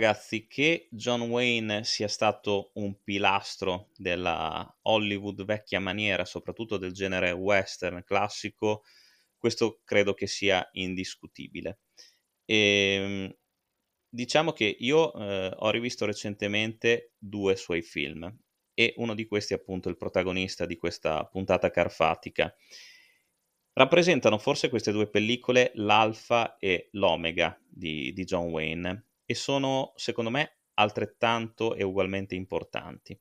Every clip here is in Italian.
Ragazzi, che John Wayne sia stato un pilastro della Hollywood vecchia maniera, soprattutto del genere western classico, questo credo che sia indiscutibile. E, ehm, diciamo che io eh, ho rivisto recentemente due suoi film e uno di questi è appunto il protagonista di questa puntata carfatica. Rappresentano forse queste due pellicole l'alfa e l'omega di, di John Wayne e sono, secondo me, altrettanto e ugualmente importanti.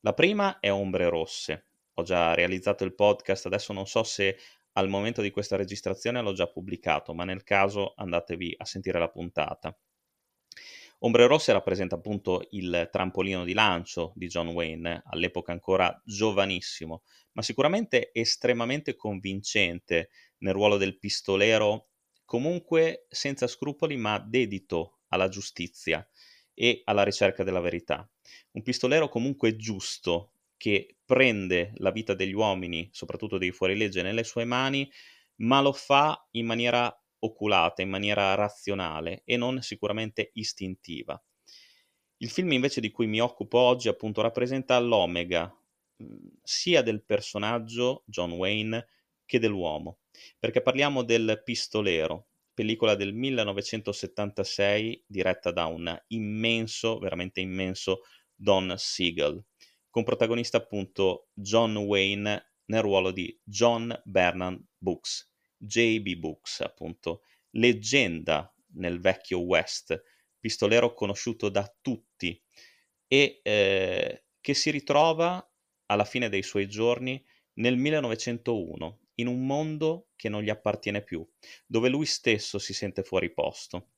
La prima è Ombre Rosse. Ho già realizzato il podcast, adesso non so se al momento di questa registrazione l'ho già pubblicato, ma nel caso andatevi a sentire la puntata. Ombre Rosse rappresenta appunto il trampolino di lancio di John Wayne, all'epoca ancora giovanissimo, ma sicuramente estremamente convincente nel ruolo del pistolero, comunque senza scrupoli ma dedito alla giustizia e alla ricerca della verità. Un pistolero comunque giusto che prende la vita degli uomini, soprattutto dei fuorilegge, nelle sue mani, ma lo fa in maniera oculata, in maniera razionale e non sicuramente istintiva. Il film invece di cui mi occupo oggi appunto rappresenta l'omega sia del personaggio John Wayne che dell'uomo, perché parliamo del pistolero, pellicola del 1976 diretta da un immenso, veramente immenso Don Siegel, con protagonista appunto John Wayne nel ruolo di John Bernard Books, JB Books appunto, leggenda nel vecchio West, pistolero conosciuto da tutti e eh, che si ritrova alla fine dei suoi giorni nel 1901 in un mondo che non gli appartiene più, dove lui stesso si sente fuori posto.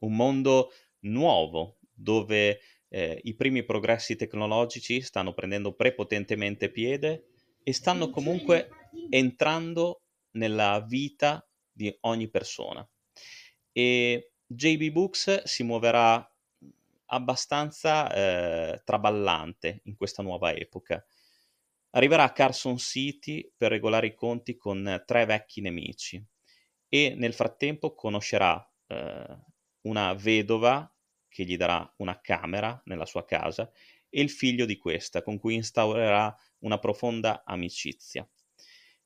Un mondo nuovo, dove eh, i primi progressi tecnologici stanno prendendo prepotentemente piede e stanno comunque entrando nella vita di ogni persona. E JB Books si muoverà abbastanza eh, traballante in questa nuova epoca Arriverà a Carson City per regolare i conti con tre vecchi nemici e nel frattempo conoscerà eh, una vedova che gli darà una camera nella sua casa e il figlio di questa, con cui instaurerà una profonda amicizia.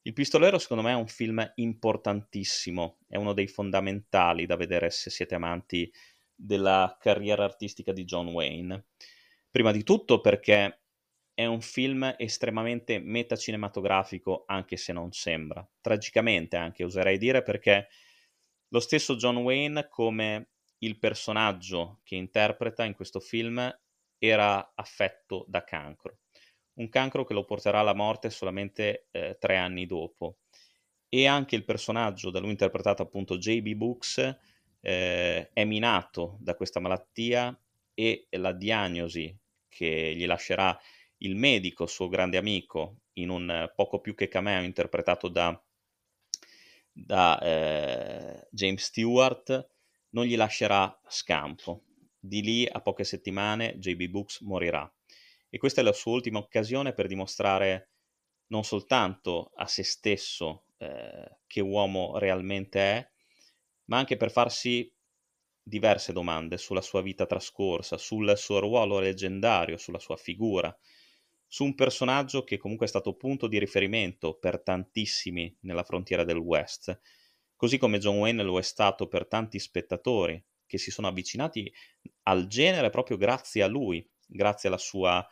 Il pistolero secondo me è un film importantissimo, è uno dei fondamentali da vedere se siete amanti della carriera artistica di John Wayne. Prima di tutto perché è un film estremamente metacinematografico, anche se non sembra. Tragicamente anche, oserei dire, perché lo stesso John Wayne, come il personaggio che interpreta in questo film, era affetto da cancro. Un cancro che lo porterà alla morte solamente eh, tre anni dopo. E anche il personaggio da lui interpretato appunto JB Books eh, è minato da questa malattia e la diagnosi che gli lascerà il medico, suo grande amico, in un poco più che cameo interpretato da, da eh, James Stewart, non gli lascerà scampo. Di lì a poche settimane JB Books morirà. E questa è la sua ultima occasione per dimostrare non soltanto a se stesso eh, che uomo realmente è, ma anche per farsi diverse domande sulla sua vita trascorsa, sul suo ruolo leggendario, sulla sua figura, su un personaggio che comunque è stato punto di riferimento per tantissimi nella frontiera del West, così come John Wayne lo è stato per tanti spettatori che si sono avvicinati al genere proprio grazie a lui, grazie alla sua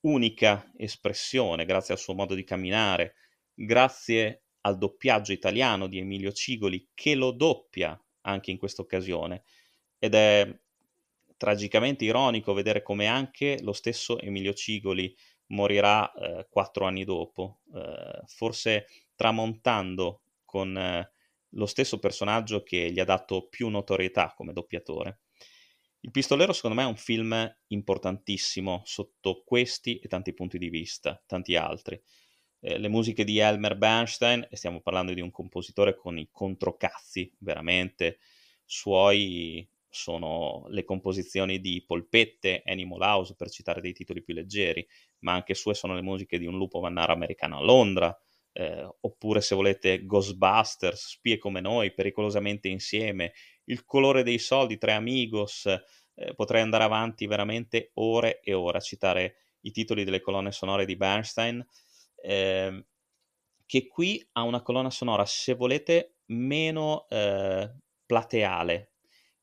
unica espressione, grazie al suo modo di camminare, grazie al doppiaggio italiano di Emilio Cigoli che lo doppia anche in questa occasione. Ed è tragicamente ironico vedere come anche lo stesso Emilio Cigoli morirà eh, quattro anni dopo, eh, forse tramontando con eh, lo stesso personaggio che gli ha dato più notorietà come doppiatore. Il Pistolero secondo me è un film importantissimo sotto questi e tanti punti di vista, tanti altri. Eh, le musiche di Elmer Bernstein, e stiamo parlando di un compositore con i controcazzi veramente suoi sono le composizioni di Polpette, Animal House, per citare dei titoli più leggeri, ma anche sue sono le musiche di Un lupo mannaro americano a Londra, eh, oppure se volete Ghostbusters, Spie come noi, Pericolosamente insieme, il colore dei soldi, Tre Amigos, eh, potrei andare avanti veramente ore e ore a citare i titoli delle colonne sonore di Bernstein, eh, che qui ha una colonna sonora, se volete, meno eh, plateale,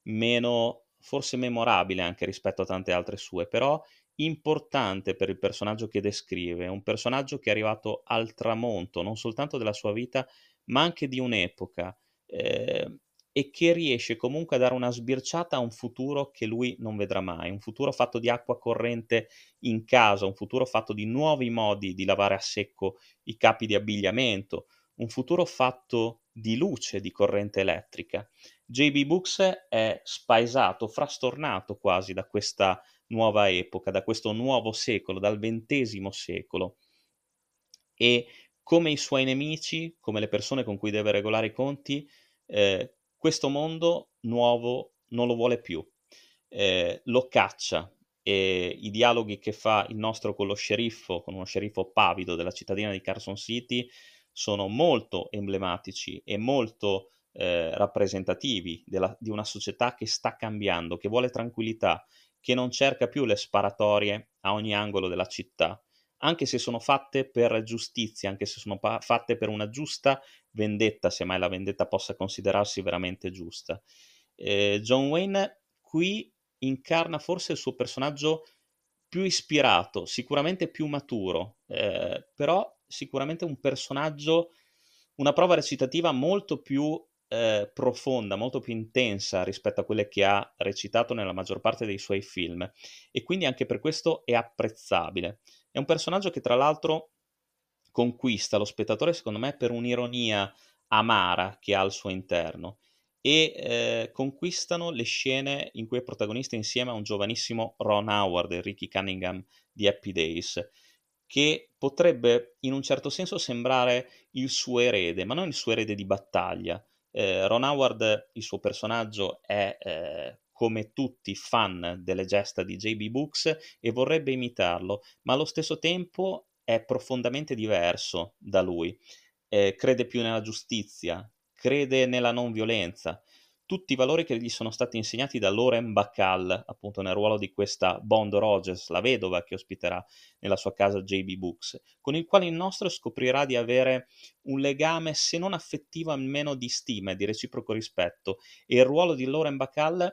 meno forse memorabile anche rispetto a tante altre sue, però importante per il personaggio che descrive, un personaggio che è arrivato al tramonto non soltanto della sua vita, ma anche di un'epoca. Eh, e che riesce comunque a dare una sbirciata a un futuro che lui non vedrà mai, un futuro fatto di acqua corrente in casa, un futuro fatto di nuovi modi di lavare a secco i capi di abbigliamento, un futuro fatto di luce, di corrente elettrica. JB Books è spaesato, frastornato quasi da questa nuova epoca, da questo nuovo secolo, dal XX secolo. E come i suoi nemici, come le persone con cui deve regolare i conti, eh, questo mondo nuovo non lo vuole più, eh, lo caccia e i dialoghi che fa il nostro con lo sceriffo, con uno sceriffo pavido della cittadina di Carson City, sono molto emblematici e molto eh, rappresentativi della, di una società che sta cambiando, che vuole tranquillità, che non cerca più le sparatorie a ogni angolo della città, anche se sono fatte per giustizia, anche se sono pa- fatte per una giusta vendetta, se mai la vendetta possa considerarsi veramente giusta. Eh, John Wayne qui incarna forse il suo personaggio più ispirato, sicuramente più maturo, eh, però sicuramente un personaggio, una prova recitativa molto più eh, profonda, molto più intensa rispetto a quelle che ha recitato nella maggior parte dei suoi film e quindi anche per questo è apprezzabile. È un personaggio che tra l'altro conquista lo spettatore secondo me per un'ironia amara che ha al suo interno e eh, conquistano le scene in cui è protagonista insieme a un giovanissimo Ron Howard Ricky Cunningham di Happy Days che potrebbe in un certo senso sembrare il suo erede, ma non il suo erede di battaglia. Eh, Ron Howard, il suo personaggio, è eh, come tutti fan delle gesta di JB Books e vorrebbe imitarlo, ma allo stesso tempo è profondamente diverso da lui. Eh, crede più nella giustizia, crede nella non violenza, tutti i valori che gli sono stati insegnati da Lauren Bacall, appunto nel ruolo di questa Bond Rogers, la vedova che ospiterà nella sua casa JB Books, con il quale il nostro scoprirà di avere un legame, se non affettivo, almeno di stima e di reciproco rispetto. E il ruolo di Lauren Bacall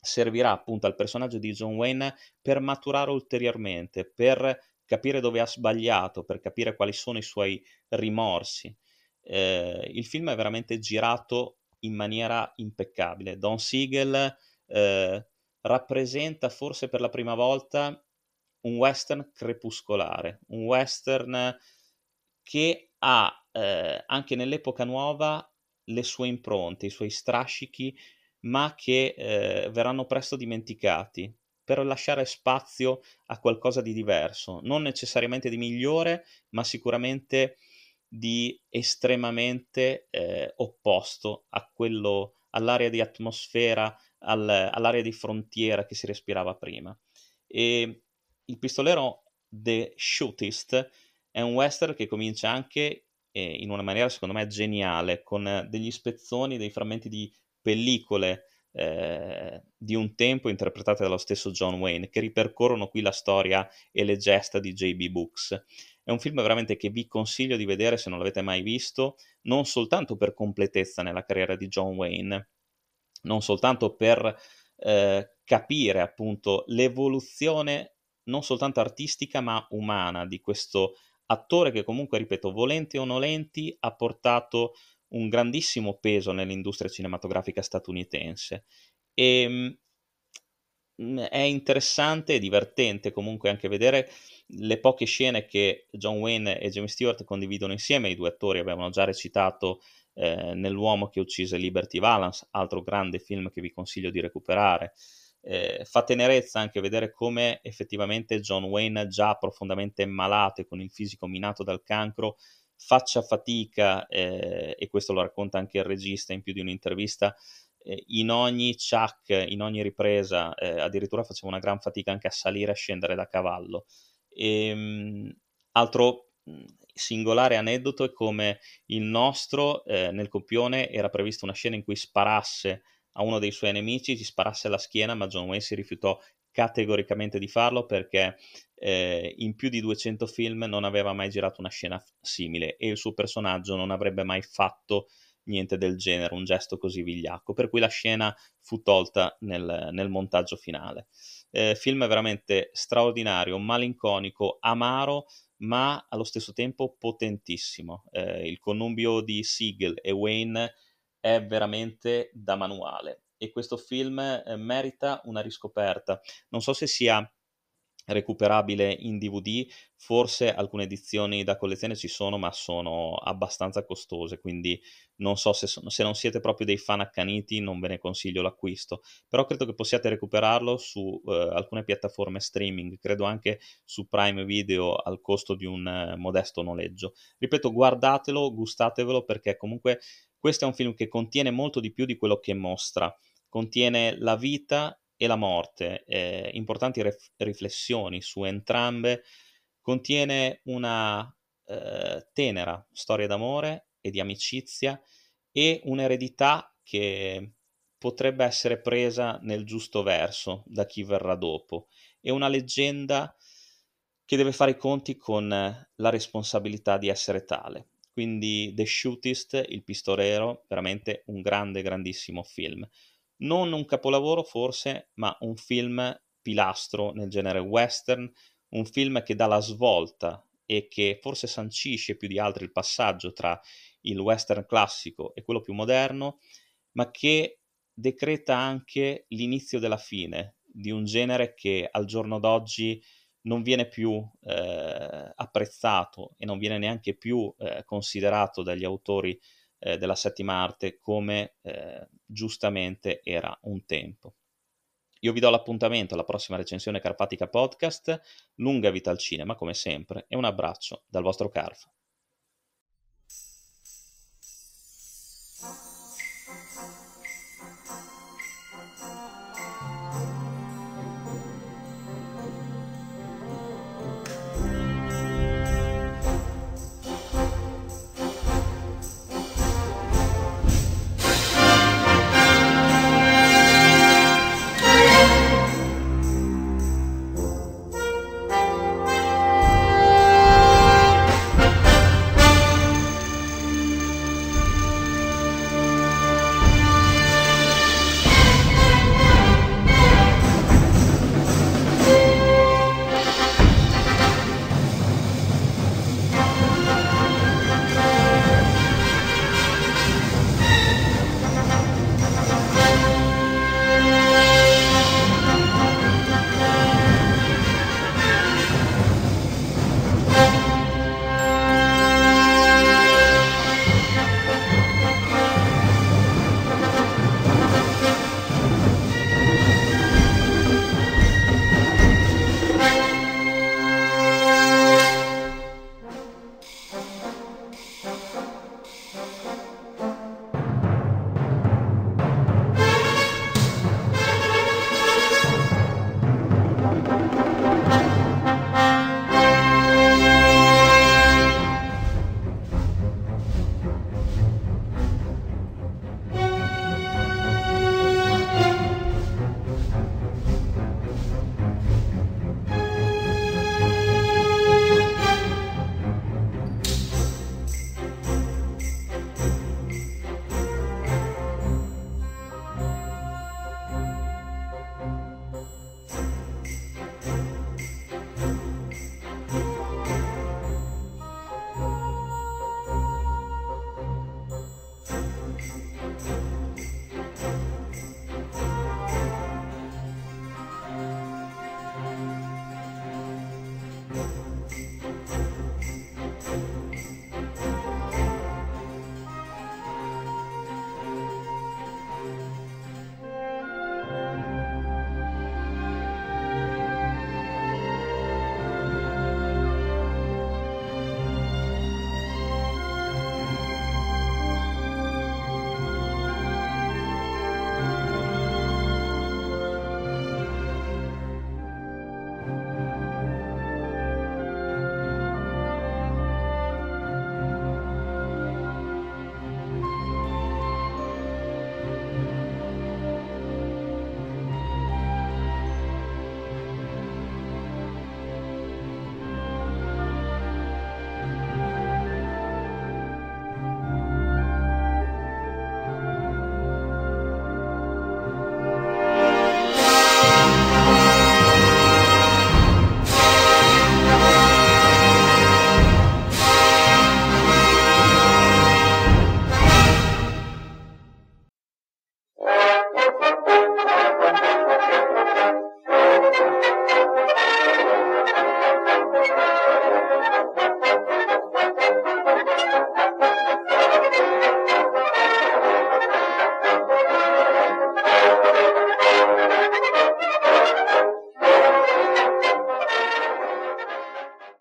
servirà appunto al personaggio di John Wayne per maturare ulteriormente, per capire dove ha sbagliato, per capire quali sono i suoi rimorsi. Eh, il film è veramente girato in maniera impeccabile. Don Siegel eh, rappresenta forse per la prima volta un western crepuscolare, un western che ha eh, anche nell'epoca nuova le sue impronte, i suoi strascichi ma che eh, verranno presto dimenticati per lasciare spazio a qualcosa di diverso, non necessariamente di migliore, ma sicuramente di estremamente eh, opposto a quello, all'area di atmosfera, al, all'area di frontiera che si respirava prima. E il pistolero The Shootist è un western che comincia anche eh, in una maniera secondo me geniale, con degli spezzoni, dei frammenti di pellicole eh, di un tempo interpretate dallo stesso John Wayne, che ripercorrono qui la storia e le gesta di J.B. Books. È un film veramente che vi consiglio di vedere se non l'avete mai visto, non soltanto per completezza nella carriera di John Wayne, non soltanto per eh, capire appunto l'evoluzione non soltanto artistica ma umana di questo attore che comunque, ripeto, volenti o nolenti, ha portato un grandissimo peso nell'industria cinematografica statunitense. E ehm, mh, è interessante e divertente comunque anche vedere le poche scene che John Wayne e James Stewart condividono insieme. I due attori avevano già recitato eh, nell'uomo che uccise Liberty Valance, altro grande film che vi consiglio di recuperare. Eh, fa tenerezza anche vedere come effettivamente John Wayne, già profondamente malato e con il fisico minato dal cancro, faccia fatica, eh, e questo lo racconta anche il regista in più di un'intervista, eh, in ogni chuck, in ogni ripresa, eh, addirittura faceva una gran fatica anche a salire e scendere da cavallo. E, ehm, altro mh, singolare aneddoto è come il nostro eh, nel copione era prevista una scena in cui sparasse a uno dei suoi nemici, ti sparasse alla schiena, ma John Wayne si rifiutò categoricamente di farlo perché eh, in più di 200 film non aveva mai girato una scena simile e il suo personaggio non avrebbe mai fatto niente del genere, un gesto così vigliacco, per cui la scena fu tolta nel, nel montaggio finale. Eh, film veramente straordinario, malinconico, amaro, ma allo stesso tempo potentissimo. Eh, il connubio di Siegel e Wayne è veramente da manuale e questo film eh, merita una riscoperta. Non so se sia recuperabile in DVD, forse alcune edizioni da collezione ci sono, ma sono abbastanza costose, quindi non so se, sono, se non siete proprio dei fan accaniti, non ve ne consiglio l'acquisto, però credo che possiate recuperarlo su uh, alcune piattaforme streaming, credo anche su Prime Video al costo di un uh, modesto noleggio. Ripeto, guardatelo, gustatevelo perché comunque questo è un film che contiene molto di più di quello che mostra. Contiene la vita e la morte, eh, importanti ref- riflessioni su entrambe, contiene una eh, tenera storia d'amore e di amicizia e un'eredità che potrebbe essere presa nel giusto verso da chi verrà dopo e una leggenda che deve fare i conti con la responsabilità di essere tale. Quindi The Shootist, il pistolero, veramente un grande, grandissimo film non un capolavoro forse, ma un film pilastro nel genere western, un film che dà la svolta e che forse sancisce più di altri il passaggio tra il western classico e quello più moderno, ma che decreta anche l'inizio della fine di un genere che al giorno d'oggi non viene più eh, apprezzato e non viene neanche più eh, considerato dagli autori eh, della settima arte come eh, giustamente era un tempo. Io vi do l'appuntamento alla prossima recensione Carpatica Podcast, lunga vita al cinema come sempre e un abbraccio dal vostro Carf.